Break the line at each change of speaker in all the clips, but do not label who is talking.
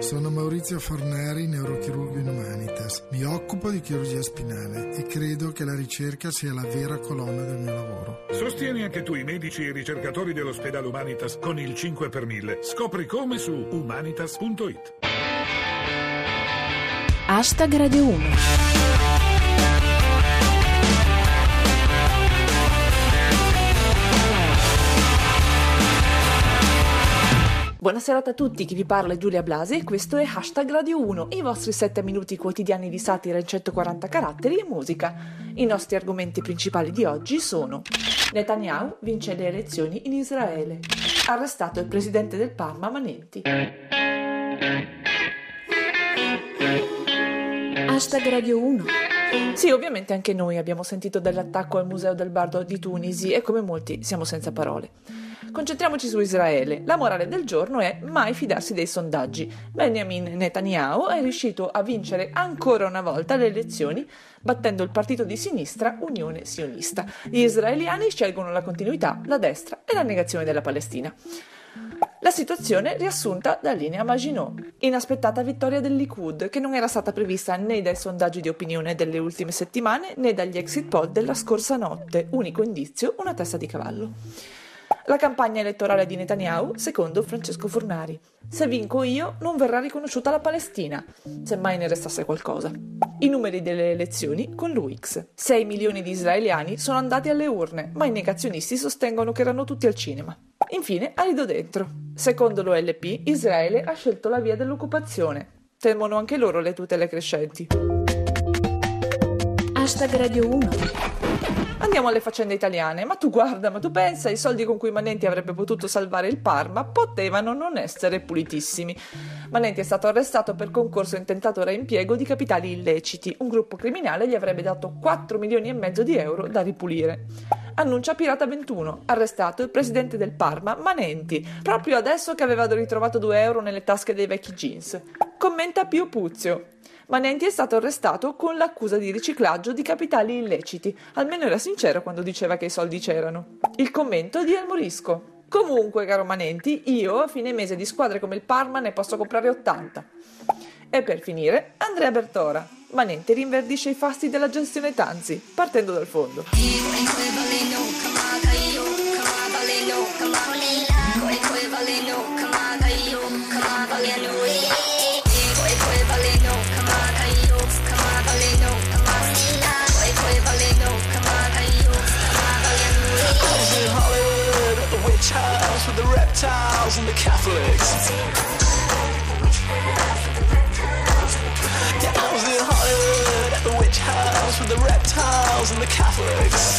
Sono Maurizio Forneri, neurochirurgo in Humanitas. Mi occupo di chirurgia spinale e credo che la ricerca sia la vera colonna del mio lavoro.
Sostieni anche tu i medici e i ricercatori dell'ospedale Humanitas con il 5 per 1000. Scopri come su humanitas.it.
Hashtag Radio 1 Buonasera a tutti, chi vi parla è Giulia Blasi e questo è Hashtag Radio 1, i vostri 7 minuti quotidiani di satira in 140 caratteri e musica. I nostri argomenti principali di oggi sono Netanyahu vince le elezioni in Israele, arrestato il presidente del Parma Manenti. Hashtag Radio 1 sì, ovviamente anche noi abbiamo sentito dell'attacco al Museo del Bardo di Tunisi e come molti siamo senza parole. Concentriamoci su Israele. La morale del giorno è mai fidarsi dei sondaggi. Benjamin Netanyahu è riuscito a vincere ancora una volta le elezioni battendo il partito di sinistra Unione Sionista. Gli israeliani scelgono la continuità, la destra e la negazione della Palestina. La situazione riassunta da linea Maginot, inaspettata vittoria del Likud che non era stata prevista né dai sondaggi di opinione delle ultime settimane né dagli exit poll della scorsa notte, unico indizio una testa di cavallo. La campagna elettorale di Netanyahu, secondo Francesco Fornari. Se vinco io, non verrà riconosciuta la Palestina, se mai ne restasse qualcosa. I numeri delle elezioni con l'UX. 6 milioni di israeliani sono andati alle urne, ma i negazionisti sostengono che erano tutti al cinema. Infine, Arido dentro. Secondo l'OLP, Israele ha scelto la via dell'occupazione. Temono anche loro le tutele crescenti. Hashtag Radio 1 Andiamo alle faccende italiane. Ma tu guarda, ma tu pensa, i soldi con cui Manenti avrebbe potuto salvare il Parma potevano non essere pulitissimi. Manenti è stato arrestato per concorso in tentato reimpiego di capitali illeciti. Un gruppo criminale gli avrebbe dato 4 milioni e mezzo di euro da ripulire. Annuncia Pirata 21, arrestato il presidente del Parma, Manenti, proprio adesso che aveva ritrovato 2 euro nelle tasche dei vecchi jeans. Commenta Pio Puzio. Manenti è stato arrestato con l'accusa di riciclaggio di capitali illeciti. Almeno era sincero quando diceva che i soldi c'erano. Il commento di El Morisco. Comunque, caro Manenti, io a fine mese di squadre come il Parma ne posso comprare 80. E per finire, Andrea Bertora. Manenti rinverdisce i fasti della gestione Tanzi, partendo dal fondo.
reptiles and the Catholics. Yeah, I was in Hollywood at the witch house with the reptiles and the Catholics.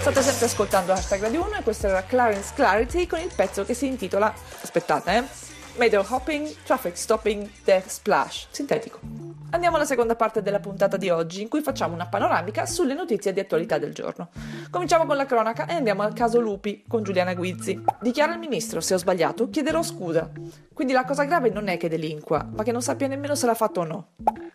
State sempre ascoltando Hashtag Radio 1 e questa era Clarence Clarity con il pezzo che si intitola, aspettate eh, Meadow Hopping, Traffic Stopping, Death Splash, sintetico. Andiamo alla seconda parte della puntata di oggi in cui facciamo una panoramica sulle notizie di attualità del giorno. Cominciamo con la cronaca e andiamo al caso Lupi con Giuliana Guizzi. Dichiara il ministro, se ho sbagliato chiederò scusa. Quindi la cosa grave non è che delinqua, ma che non sappia nemmeno se l'ha fatto o no.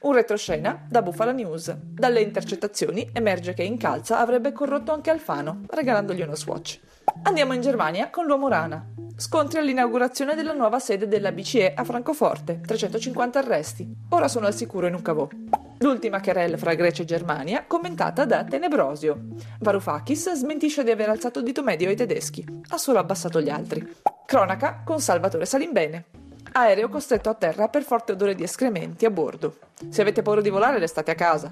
Un retroscena da Bufala News. Dalle intercettazioni emerge che Incalza avrebbe corrotto anche Alfano, regalandogli uno swatch. Andiamo in Germania con l'uomo rana. Scontri all'inaugurazione della nuova sede della BCE a Francoforte, 350 arresti. Ora sono al sicuro in un cavò. L'ultima querelle fra Grecia e Germania, commentata da Tenebrosio. Varoufakis smentisce di aver alzato il dito medio ai tedeschi, ha solo abbassato gli altri. Cronaca con Salvatore Salimbene. Aereo costretto a terra per forte odore di escrementi a bordo. Se avete paura di volare, restate a casa.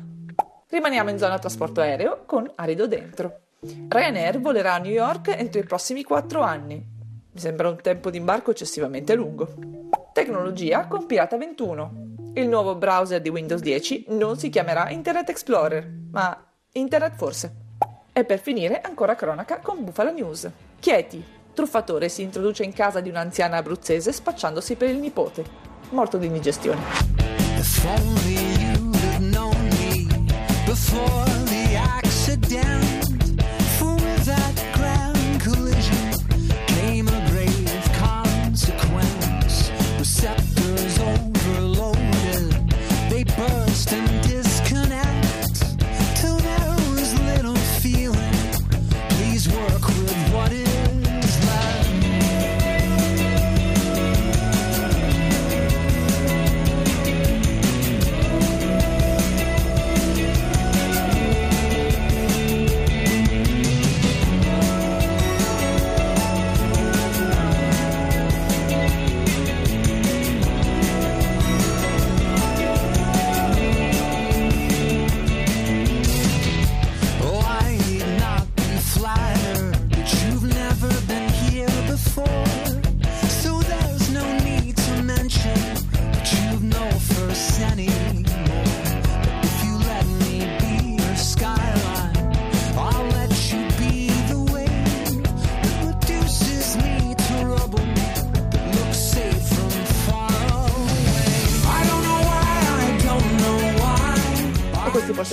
Rimaniamo in zona trasporto aereo con Arido dentro. Ryanair volerà a New York entro i prossimi quattro anni. Mi sembra un tempo di imbarco eccessivamente lungo. Tecnologia con Pirata 21. Il nuovo browser di Windows 10 non si chiamerà Internet Explorer, ma Internet forse. E per finire ancora cronaca con Bufala News. Chieti, truffatore si introduce in casa di un'anziana abruzzese spacciandosi per il nipote. Morto di indigestione.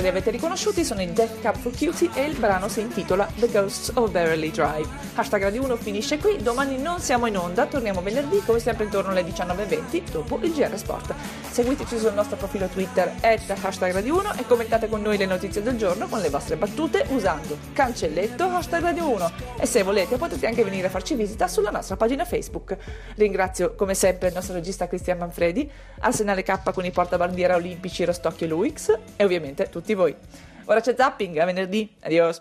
Li avete riconosciuti sono i Death Cab for Cutie e il brano si intitola The Ghosts of Beverly Drive. Hashtag Radio 1 finisce qui, domani non siamo in onda, torniamo venerdì come sempre intorno alle 19.20 dopo il GR Sport. Seguiteci sul nostro profilo Twitter at hashtag Radio 1 e commentate con noi le notizie del giorno con le vostre battute usando cancelletto hashtag Radio 1 e se volete potete anche venire a farci visita sulla nostra pagina Facebook. Ringrazio come sempre il nostro regista Cristian Manfredi, Arsenale K con i portabandiera olimpici Rostocchio e Luix e ovviamente tutti voi. Ora c'è zapping, a venerdì, adios!